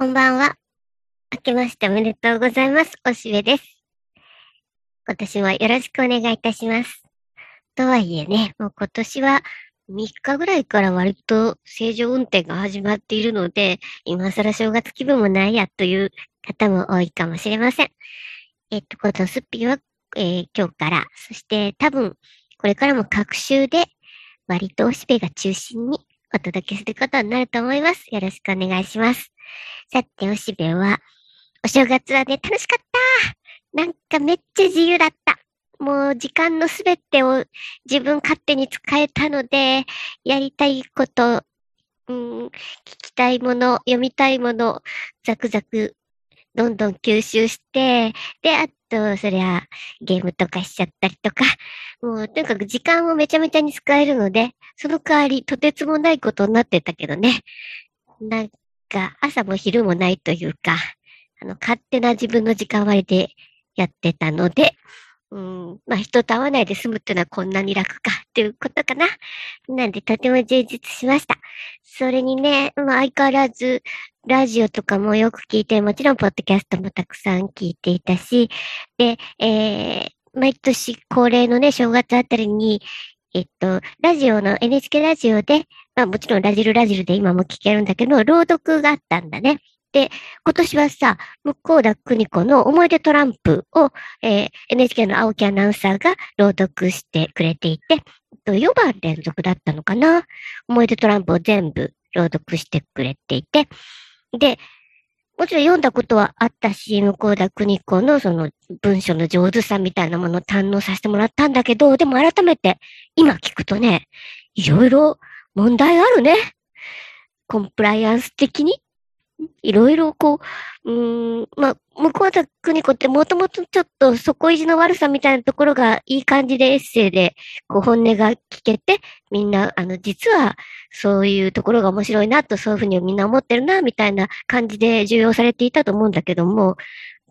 こんばんは。明けましておめでとうございます。おしべです。今年もよろしくお願いいたします。とはいえね、もう今年は3日ぐらいから割と正常運転が始まっているので、今更正月気分もないやという方も多いかもしれません。えっと、このすっぴは、えー、今日から、そして多分これからも各週で割とおしべが中心にお届けすることになると思います。よろしくお願いします。さて、おしべは、お正月はね、楽しかったなんかめっちゃ自由だった。もう時間のすべてを自分勝手に使えたので、やりたいこと、うん、聞きたいもの、読みたいもの、ザクザク、どんどん吸収して、で、あと、そりゃ、ゲームとかしちゃったりとか、もう、とにかく時間をめちゃめちゃに使えるので、その代わり、とてつもないことになってたけどね。なんか、朝も昼もないというか、あの、勝手な自分の時間割でやってたので、うん、まあ人と会わないで済むっていうのはこんなに楽かっていうことかな。なんでとても充実しました。それにね、まあ相変わらずラジオとかもよく聞いて、もちろんポッドキャストもたくさん聞いていたし、で、えー、毎年恒例のね、正月あたりに、えっと、ラジオの NHK ラジオで、まあもちろんラジルラジルで今も聞けるんだけど、朗読があったんだね。で、今年はさ、向田邦子の思い出トランプを、えー、NHK の青木アナウンサーが朗読してくれていて、4番連続だったのかな思い出トランプを全部朗読してくれていて、で、もちろん読んだことはあったし、向田邦子のその文章の上手さみたいなものを堪能させてもらったんだけど、でも改めて今聞くとね、いろいろ問題あるね。コンプライアンス的にいろいろこう、うん、まあ、向田邦子ってもともとちょっと底意地の悪さみたいなところがいい感じでエッセイで、こう本音が聞けて、みんな、あの、実はそういうところが面白いなと、そういうふうにみんな思ってるな、みたいな感じで重要されていたと思うんだけども、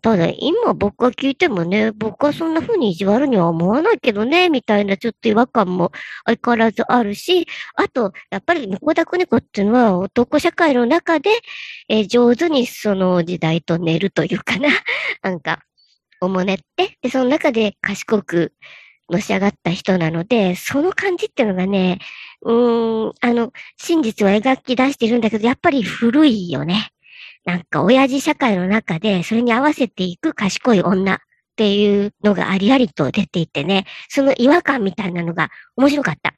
ただ、今僕が聞いてもね、僕はそんな風に意地悪には思わないけどね、みたいなちょっと違和感も相変わらずあるし、あと、やっぱり猫田邦子っていうのは男社会の中で、えー、上手にその時代と寝るというかな、なんか、おもねって、で、その中で賢くのし上がった人なので、その感じっていうのがね、うーん、あの、真実は描き出してるんだけど、やっぱり古いよね。なんか親父社会の中でそれに合わせていく賢い女っていうのがありありと出ていてね、その違和感みたいなのが面白かった。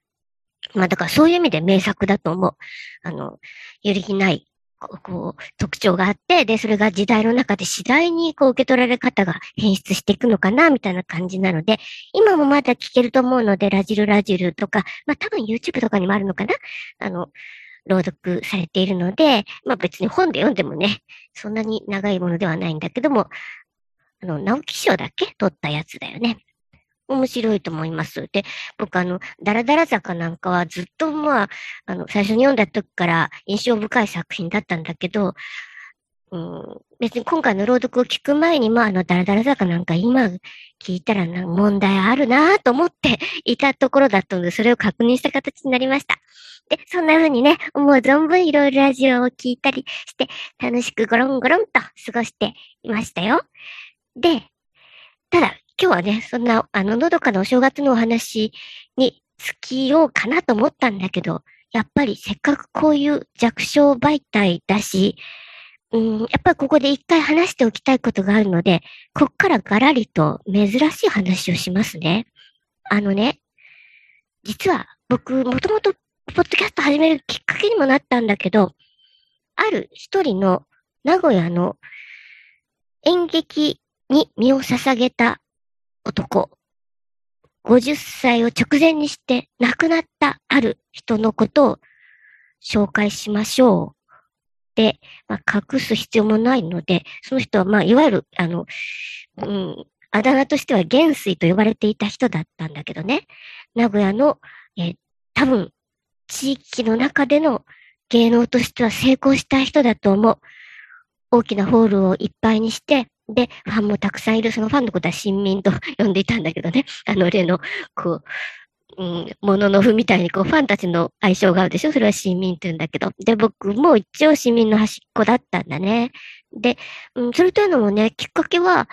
まあだからそういう意味で名作だと思う。あの、揺るぎないこう、特徴があって、で、それが時代の中で次第にこう受け取られ方が変質していくのかな、みたいな感じなので、今もまだ聞けると思うので、ラジルラジルとか、まあ多分 YouTube とかにもあるのかなあの、朗読されているので、まあ別に本で読んでもね、そんなに長いものではないんだけども、あの、直木賞だけ？取ったやつだよね。面白いと思います。で、僕あの、ダラダラ坂なんかはずっとまあ、あの、最初に読んだ時から印象深い作品だったんだけど、うん、別に今回の朗読を聞く前に、まあ、あの、ダラダラ坂なんか今聞いたら問題あるなと思っていたところだったので、それを確認した形になりました。で、そんな風にね、もう存分いろいろラジオを聞いたりして、楽しくゴロンゴロンと過ごしていましたよ。で、ただ、今日はね、そんな、あの、のどかなお正月のお話に尽きようかなと思ったんだけど、やっぱりせっかくこういう弱小媒体だし、うん、やっぱりここで一回話しておきたいことがあるので、こっからガラリと珍しい話をしますね。あのね、実は僕、もともとポッドキャスト始めるきっかけにもなったんだけど、ある一人の名古屋の演劇に身を捧げた男、50歳を直前にして亡くなったある人のことを紹介しましょう。で、まあ、隠す必要もないので、その人は、まあ、いわゆる、あの、うん、あだ名としては元帥と呼ばれていた人だったんだけどね、名古屋の、え、多分、地域の中での芸能としては成功した人だと思う。大きなホールをいっぱいにして、で、ファンもたくさんいる、そのファンのことは新民と 呼んでいたんだけどね。あの、例の、こう、うん、もののふみたいにこうファンたちの相性があるでしょ？それは市民って言うんだけど。で、僕も一応市民の端っこだったんだね。で、うん、それというのもね、きっかけは、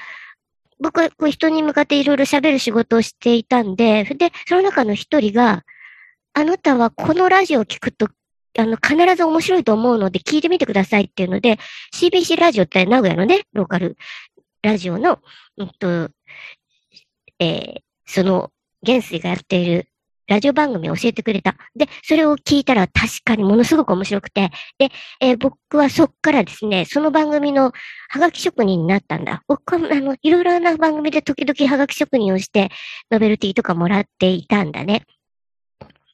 僕はこう人に向かっていろいろ喋る仕事をしていたんで、で、その中の一人が、あなたはこのラジオを聞くと、あの、必ず面白いと思うので聞いてみてくださいっていうので、CBC ラジオって名古屋のね、ローカルラジオの、うんと、えー、その、元帥がやっているラジオ番組を教えてくれた。で、それを聞いたら確かにものすごく面白くて、で、えー、僕はそっからですね、その番組のハガキ職人になったんだ。僕は、あの、いろいろな番組で時々ハガキ職人をして、ノベルティとかもらっていたんだね。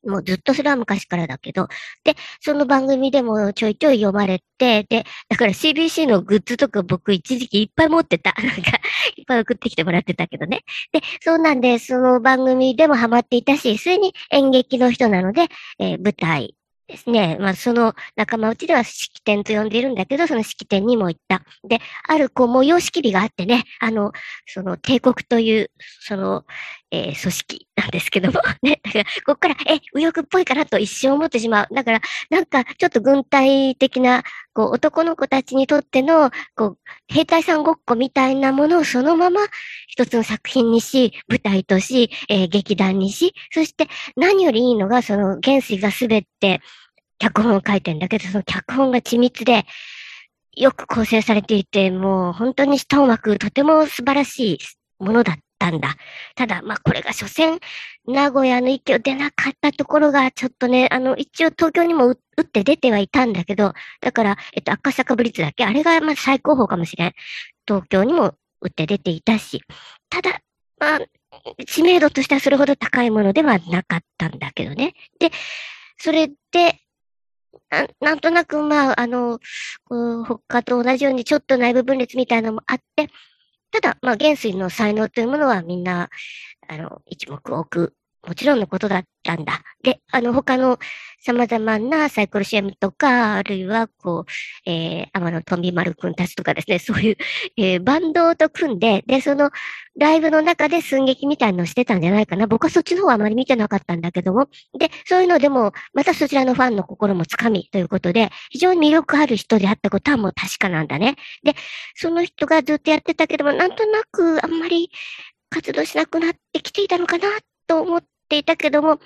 もうずっとそれは昔からだけど、で、その番組でもちょいちょい読まれて、で、だから CBC のグッズとか僕一時期いっぱい持ってた。なんか、いっぱい送ってきてもらってたけどね。で、そうなんで、その番組でもハマっていたし、それに演劇の人なので、えー、舞台ですね。まあ、その仲間内では式典と呼んでいるんだけど、その式典にも行った。で、ある、こう、催しき日があってね、あの、その、帝国という、その、えー、組織なんですけども、ね、だから、ここから、え、右翼っぽいかなと一瞬思ってしまう。だから、なんか、ちょっと軍隊的な、こう、男の子たちにとっての、こう、兵隊さんごっこみたいなものをそのまま一つの作品にし、舞台とし、えー、劇団にし、そして何よりいいのが、その、元帥がすべて、脚本を書いてんだけど、その脚本が緻密で、よく構成されていて、もう本当に下を巻くとても素晴らしいものだったんだ。ただ、まあこれが所詮、名古屋の域を出なかったところが、ちょっとね、あの、一応東京にも打って出てはいたんだけど、だから、えっと、赤坂ブリッツだけ、あれがま最高峰かもしれん。東京にも打って出ていたし、ただ、まあ、知名度としてはそれほど高いものではなかったんだけどね。で、それで、ななんとなく、まあ、あの、他と同じようにちょっと内部分裂みたいなのもあって、ただ、まあ、元帥の才能というものはみんな、あの、一目置くもちろんのことだったんだ。で、あの、他の様々なサイコロシアムとか、あるいは、こう、えー、天野富丸くんたちとかですね、そういう、えー、バンドと組んで、で、その、ライブの中で寸劇みたいのをしてたんじゃないかな。僕はそっちの方はあまり見てなかったんだけども。で、そういうのでも、またそちらのファンの心もつかみということで、非常に魅力ある人であったことはもう確かなんだね。で、その人がずっとやってたけども、なんとなくあんまり活動しなくなってきていたのかなと思っていたけども、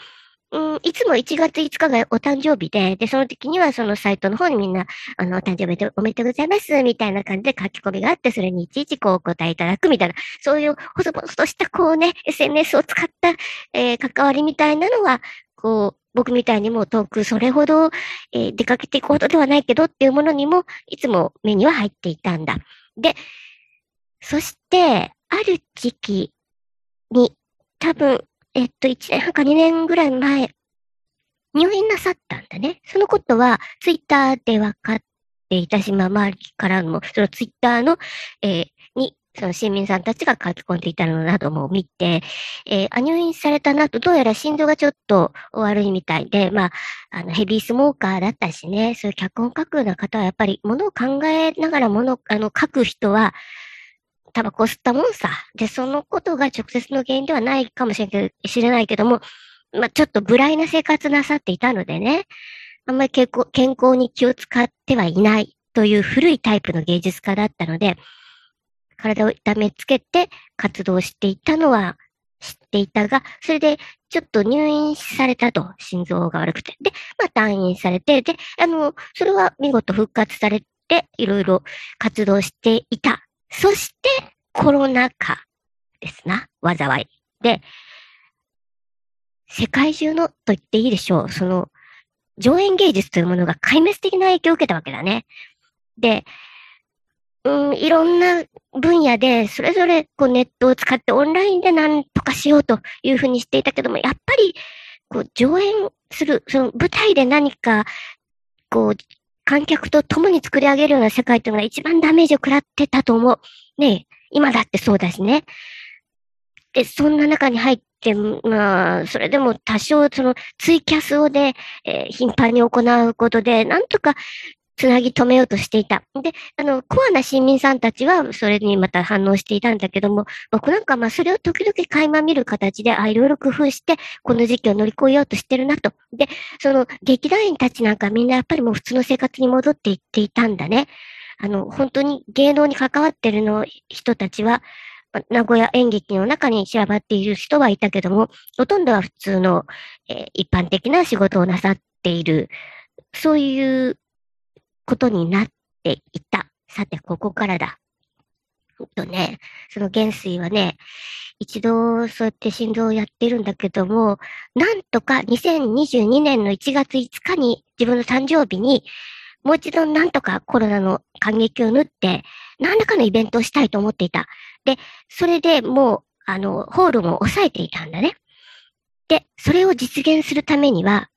うん、いつも1月5日がお誕生日で、で、その時にはそのサイトの方にみんな、あの、お誕生日でおめでとうございます、みたいな感じで書き込みがあって、それにいちいちこうお答えいただくみたいな、そういうほそぼそとしたこうね、SNS を使った、えー、関わりみたいなのは、こう、僕みたいにも遠くそれほど、えー、出かけていくことではないけどっていうものにも、いつも目には入っていたんだ。で、そして、ある時期に、多分、えっと、1年半か2年ぐらい前、入院なさったんだね。そのことは、ツイッターで分かっていたし、まあ、周りからも、そのツイッターの、えー、に、その市民さんたちが書き込んでいたのなども見て、えー、入院されたなと、どうやら心臓がちょっと悪いみたいで、まあ、あの、ヘビースモーカーだったしね、そういう脚本書くような方は、やっぱり、ものを考えながらもの、あの、書く人は、タバコ吸ったもんさ。で、そのことが直接の原因ではないかもしれけど知れないけども、まあ、ちょっと無頼な生活なさっていたのでね、あんまり健康健康に気を使ってはいないという古いタイプの芸術家だったので、体を痛めつけて活動していたのは知っていたが、それでちょっと入院されたと、心臓が悪くて。で、まあ退院されて、で、あの、それは見事復活されて、いろいろ活動していたそしてコロナ禍ですな、災い。で、世界中のと言っていいでしょう。その、上演芸術というものが壊滅的な影響を受けたわけだね。で、うん、いろんな分野で、それぞれこうネットを使ってオンラインで何とかしようというふうにしていたけども、やっぱり、こう、上演する、その舞台で何か、こう、観客と共に作り上げるような世界というのが一番ダメージを食らってたと思う。ね今だってそうだしね。で、そんな中に入って、まあ、それでも多少そのツイキャスをで、えー、頻繁に行うことで、なんとかつなぎ止めようとしていた。で、あの、コアな市民さんたちは、それにまた反応していたんだけども、僕なんかまあ、それを時々垣間見る形で、あ、いろいろ工夫して、この時期を乗り越えようとしてるなと。で、その、劇団員たちなんかみんなやっぱりもう普通の生活に戻っていっていたんだね。あの、本当に芸能に関わってるの人たちは、名古屋演劇の中に散らばっている人はいたけども、ほとんどは普通の、えー、一般的な仕事をなさっている、そういうことになっていた。さて、ここからだ。とね、その元帥はね、一度そうやって心臓をやってるんだけども、なんとか2022年の1月5日に自分の誕生日に、もう一度なんとかコロナの感激を縫って、何らかのイベントをしたいと思っていた。で、それでもう、あの、ホールも抑えていたんだね。で、それを実現するためには、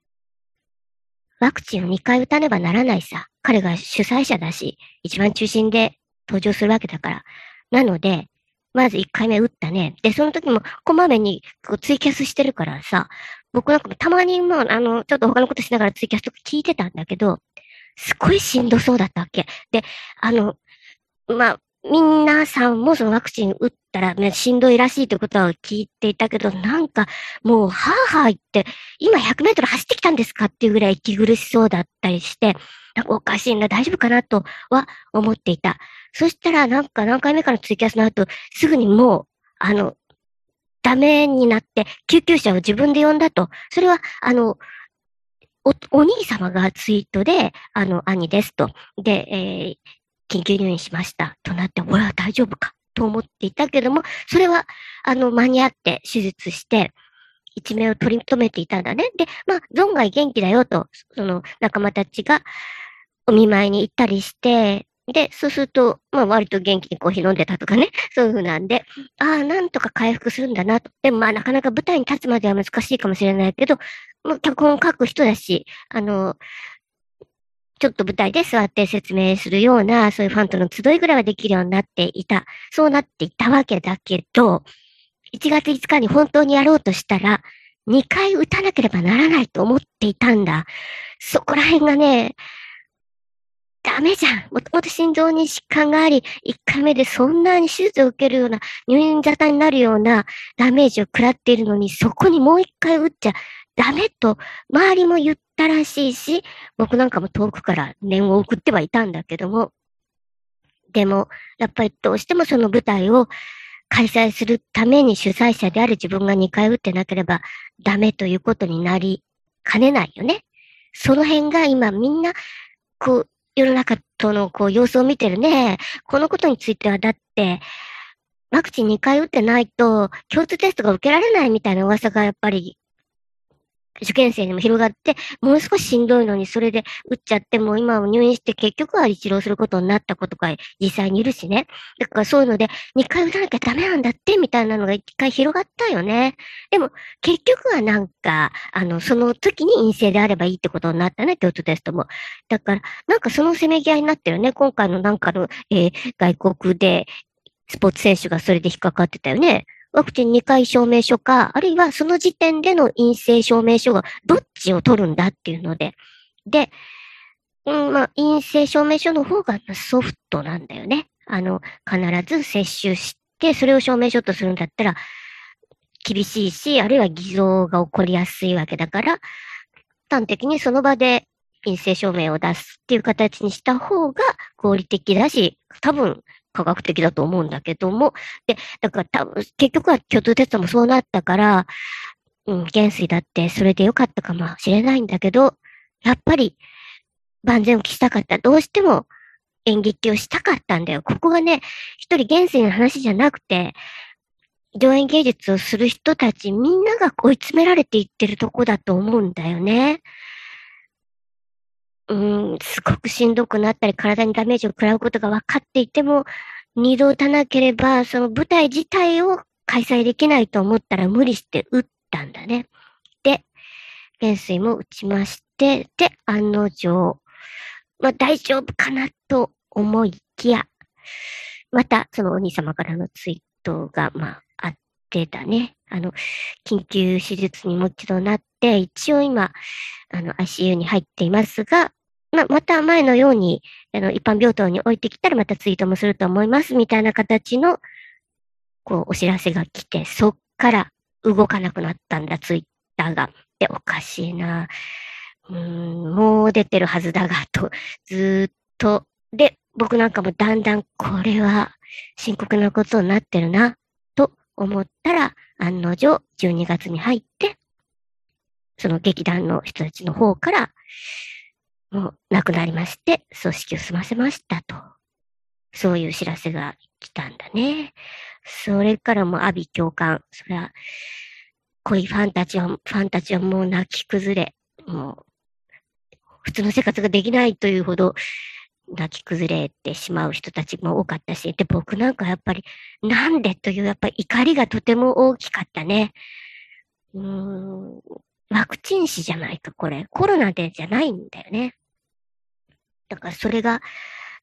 ワクチンを2回打たねばならないさ。彼が主催者だし、一番中心で登場するわけだから。なので、まず一回目打ったね。で、その時もこまめにこうツイキャスしてるからさ、僕なんかもたまにもう、あの、ちょっと他のことしながらツイキャスとか聞いてたんだけど、すごいしんどそうだったわけ。で、あの、まあ、皆さんもそのワクチン打ったら、ね、しんどいらしいということは聞いていたけど、なんかもう、はぁはぁ言って、今100メートル走ってきたんですかっていうぐらい息苦しそうだったりして、なんかおかしいな、大丈夫かなとは思っていた。そしたら、なんか何回目かのツイキャスの後、すぐにもう、あの、ダメになって、救急車を自分で呼んだと。それは、あの、お、お兄様がツイートで、あの、兄ですと。で、えー、緊急入院しました。となって、俺は大丈夫かと思っていたけども、それは、あの、間に合って手術して、一命を取り留めていたんだね。で、まあ、存外元気だよと、その仲間たちがお見舞いに行ったりして、で、そうすると、まあ割と元気にコーヒー飲んでたとかね、そういう風なんで、ああ、なんとか回復するんだなと。でもまあなかなか舞台に立つまでは難しいかもしれないけど、まあ脚本を書く人だし、あの、ちょっと舞台で座って説明するような、そういうファンとの集いぐらいはできるようになっていた。そうなっていたわけだけど、1月5日に本当にやろうとしたら、2回打たなければならないと思っていたんだ。そこら辺がね、ダメじゃん。もともと心臓に疾患があり、1回目でそんなに手術を受けるような、入院沙汰になるようなダメージを食らっているのに、そこにもう1回打っちゃダメと、周りも言ったらしいし、僕なんかも遠くから念を送ってはいたんだけども、でも、やっぱりどうしてもその舞台を開催するために主催者である自分が2回打ってなければダメということになりかねないよね。その辺が今みんな、こう、世の中とのこう様子を見てるね。このことについてはだって、ワクチン2回打ってないと共通テストが受けられないみたいな噂がやっぱり受験生にも広がって、もう少ししんどいのにそれで打っちゃってもう今は入院して結局は一浪することになったことが実際にいるしね。だからそういうので2回打たなきゃダメなんだってみたいなのが一回広がったよね。でも結局はなんか、あの、その時に陰性であればいいってことになったね、共通テストも。だから、なんかそのせめぎ合いになってるね。今回のなんかの、えー、外国でスポーツ選手がそれで引っかかってたよね。ワクチン2回証明書か、あるいはその時点での陰性証明書がどっちを取るんだっていうので、で、うん、まあ、陰性証明書の方がソフトなんだよね。あの、必ず接種して、それを証明書とするんだったら、厳しいし、あるいは偽造が起こりやすいわけだから、端的にその場で陰性証明を出すっていう形にした方が合理的だし、多分科学的だと思うんだけども、で、だから多分、結局は共通テストもそうなったから、うん、元帥だってそれでよかったかもしれないんだけど、やっぱり万全を期したかった。どうしても演劇をしたかったんだよ。ここがね、一人元帥の話じゃなくて、上演芸術をする人たちみんなが追い詰められていってるとこだと思うんだよね。うん、すごくしんどくなったり、体にダメージを食らうことが分かっていても、二度打たなければ、その舞台自体を開催できないと思ったら無理して打ったんだね。で、元帥も打ちまして、で、案の定、まあ大丈夫かなと思いきや、またそのお兄様からのツイートが、まあ、あってだね。あの、緊急手術にもう一度なって、一応今、あの、ICU に入っていますが、ま、また前のように、あの、一般病棟に置いてきたらまたツイートもすると思います、みたいな形の、こう、お知らせが来て、そっから動かなくなったんだ、ツイッターが。で、おかしいな。うん、もう出てるはずだが、と、ずっと。で、僕なんかもだんだんこれは深刻なことになってるな、と思ったら、案の定12月に入って、その劇団の人たちの方から、もう亡くなりまして、葬式を済ませましたと。そういう知らせが来たんだね。それからも阿鼻共感。それは、恋ファンたちは、ファンたちはもう泣き崩れ、もう、普通の生活ができないというほど泣き崩れてしまう人たちも多かったし、で、僕なんかやっぱり、なんでというやっぱり怒りがとても大きかったね。うーん、ワクチン死じゃないか、これ。コロナでじゃないんだよね。だからそれが、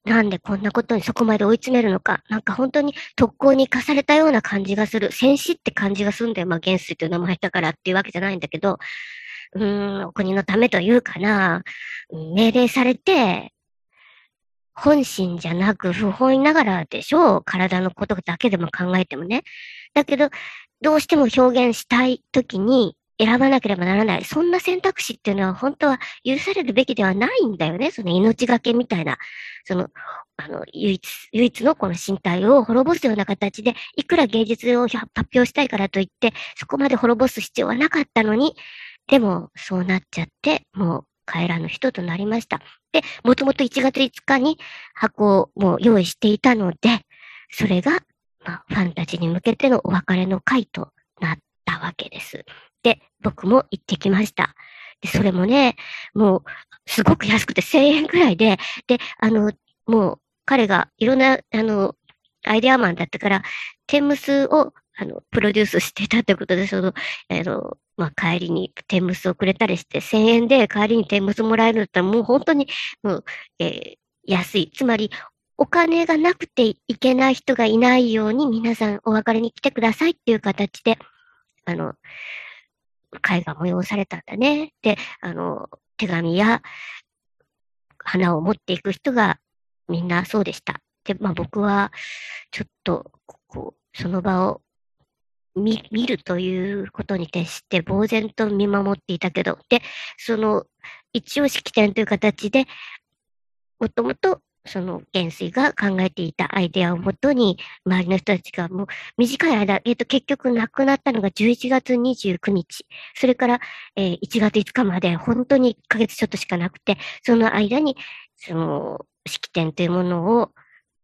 なんでこんなことにそこまで追い詰めるのか。なんか本当に特攻に課されたような感じがする。戦死って感じがするんだよ。まあ、元帥という名前だからっていうわけじゃないんだけど、うーん、国のためというかな、命令されて、本心じゃなく不本意ながらでしょう。体のことだけでも考えてもね。だけど、どうしても表現したいときに選ばなければならない。そんな選択肢っていうのは本当は許されるべきではないんだよね。その命がけみたいな。その、あの、唯一、唯一のこの身体を滅ぼすような形で、いくら芸術を発表したいからといって、そこまで滅ぼす必要はなかったのに、でも、そうなっちゃって、もう帰らぬ人となりました。で、もともと1月5日に箱をもう用意していたので、それが、まあ、ファンたちに向けてのお別れの会となったわけです。で、僕も行ってきました。で、それもね、もう、すごく安くて1000円くらいで、で、あの、もう、彼がいろんな、あの、アイデアマンだったから、テムスを、あの、プロデュースしてたってことで、その、あの、まあ、帰りにテムスをくれたりして、1000円で帰りにテムスもらえるんだったら、もう本当に、もう、えー、安い。つまり、お金がなくていけない人がいないように、皆さんお別れに来てくださいっていう形で、あの、会が催されたんだね。で、あの、手紙や花を持っていく人がみんなそうでした。で、まあ僕は、ちょっと、こう、その場を見、見るということに徹して呆然と見守っていたけど、で、その、一応式典という形で、もともとその元帥が考えていたアイデアをもとに、周りの人たちがもう短い間、えっ、ー、と、結局亡くなったのが11月29日。それから、えー、1月5日まで、本当に1ヶ月ちょっとしかなくて、その間に、その、式典というものを、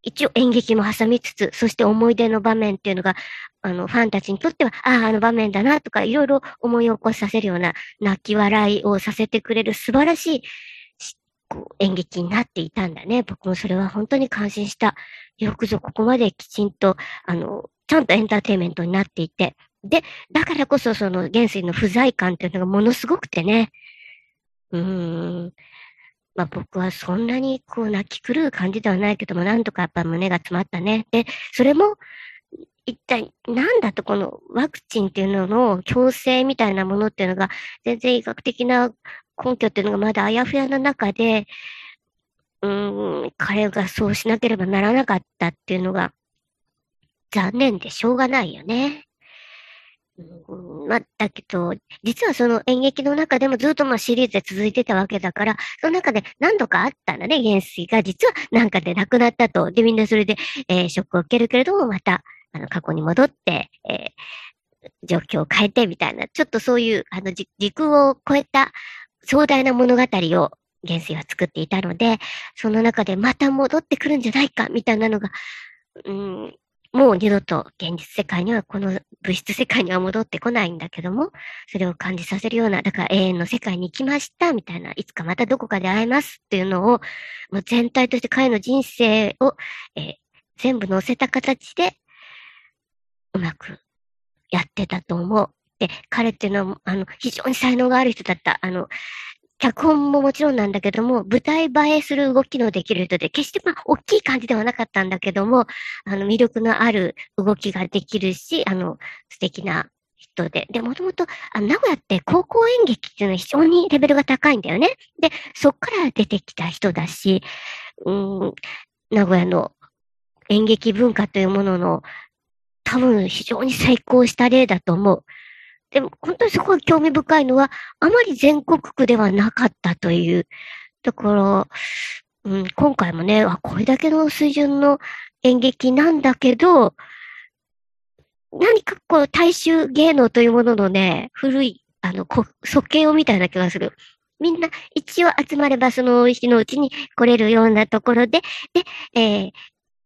一応演劇も挟みつつ、そして思い出の場面っていうのが、あの、ファンたちにとっては、ああ、あの場面だなとか、いろいろ思い起こさせるような、泣き笑いをさせてくれる素晴らしいこう演劇になっていたんだね。僕もそれは本当に感心した。よくぞここまできちんと、あの、ちゃんとエンターテイメントになっていて。で、だからこそその元帥の不在感っていうのがものすごくてね。うーん。まあ僕はそんなにこう泣き狂う感じではないけども、なんとかやっぱ胸が詰まったね。で、それも、一体なんだとこのワクチンっていうのの強制みたいなものっていうのが全然医学的な根拠っていうのがまだあやふやな中で、うん、彼がそうしなければならなかったっていうのが残念でしょうがないよね。うん、まあ、だけど、実はその演劇の中でもずっとまあシリーズで続いてたわけだから、その中で何度かあったんだね、元帥が実はなんかで亡くなったと。で、みんなそれで、えー、ショックを受けるけれども、また、あの、過去に戻って、えー、状況を変えてみたいな、ちょっとそういう、あの、時空を超えた壮大な物語を元帥は作っていたので、その中でまた戻ってくるんじゃないか、みたいなのが、うん、もう二度と現実世界には、この物質世界には戻ってこないんだけども、それを感じさせるような、だから永遠の世界に行きました、みたいな、いつかまたどこかで会えますっていうのを、もう全体として彼の人生を、えー、全部乗せた形で、うまくやってたと思う。で、彼っていうのは、あの、非常に才能がある人だった。あの、脚本ももちろんなんだけども、舞台映えする動きのできる人で、決してまあ、大きい感じではなかったんだけども、あの、魅力のある動きができるし、あの、素敵な人で。で、もともと、あ名古屋って高校演劇っていうのは非常にレベルが高いんだよね。で、そっから出てきた人だし、うん、名古屋の演劇文化というものの多分非常に成功した例だと思う。でも本当にそこが興味深いのは、あまり全国区ではなかったというところ、うん、今回もね、あ、これだけの水準の演劇なんだけど、何かこう大衆芸能というもののね、古い、あの、即興みたいな気がする。みんな一応集まればその日のうちに来れるようなところで、で、えー、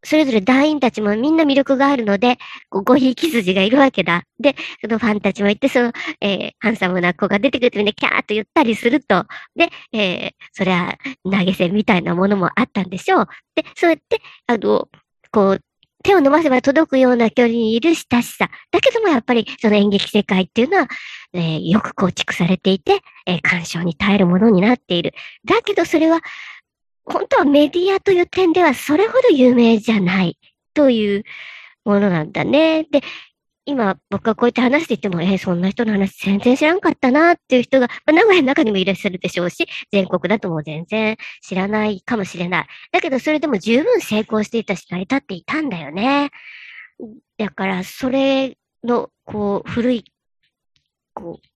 それぞれ団員たちもみんな魅力があるので、ごひいき筋がいるわけだ。で、そのファンたちもいて、その、えー、ハンサムな子が出てくるとみんなキャーっと言ったりすると、で、えー、そりゃ、投げ銭みたいなものもあったんでしょう。で、そうやって、あの、こう、手を伸ばせば届くような距離にいる親しさ。だけどもやっぱりその演劇世界っていうのは、えー、よく構築されていて、えー、干渉に耐えるものになっている。だけどそれは本当はメディアという点ではそれほど有名じゃないというものなんだね。で、今僕がこうやって話していても、えー、そんな人の話全然知らんかったなっていう人が、まあ、名古屋の中にもいらっしゃるでしょうし、全国だともう全然知らないかもしれない。だけどそれでも十分成功していたし、成り立っていたんだよね。だから、それの、こう、古い、こう、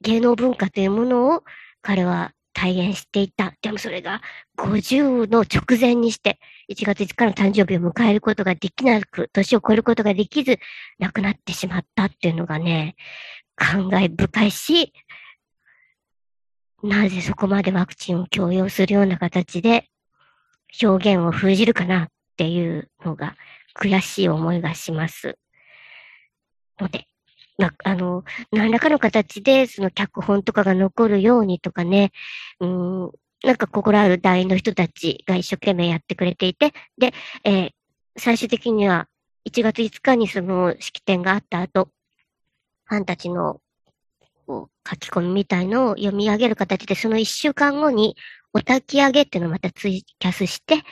芸能文化というものを彼は体現していた。でもそれが50の直前にして、1月5日の誕生日を迎えることができなく、年を超えることができず、亡くなってしまったっていうのがね、感慨深いし、なぜそこまでワクチンを強要するような形で表現を封じるかなっていうのが悔しい思いがします。ので、な、あの、何らかの形で、その脚本とかが残るようにとかね、うん、なんか心ある団員の人たちが一生懸命やってくれていて、で、えー、最終的には1月5日にその式典があった後、ファンたちのこう書き込みみたいのを読み上げる形で、その1週間後にお焚き上げっていうのをまたツイキャスして、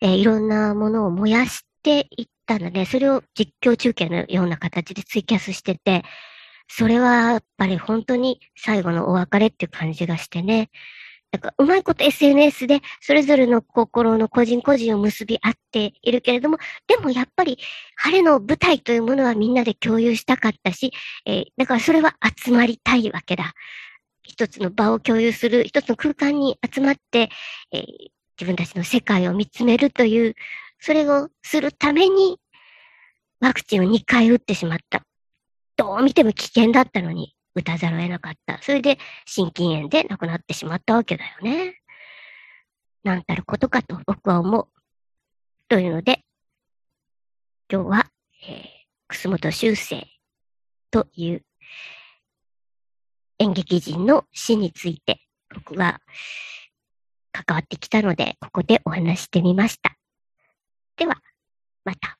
えー、いろんなものを燃やしていったので、それを実況中継のような形でツイキャスしてて、それはやっぱり本当に最後のお別れっていう感じがしてね。なんかうまいこと SNS でそれぞれの心の個人個人を結び合っているけれども、でもやっぱり晴れの舞台というものはみんなで共有したかったし、えー、だからそれは集まりたいわけだ。一つの場を共有する、一つの空間に集まって、えー、自分たちの世界を見つめるというそれをするために、ワクチンを2回打ってしまった。どう見ても危険だったのに、打たざるを得なかった。それで、心筋炎で亡くなってしまったわけだよね。なんたることかと僕は思う。というので、今日は、えー、楠本修正という演劇人の死について僕は関わってきたので、ここでお話してみました。では、また。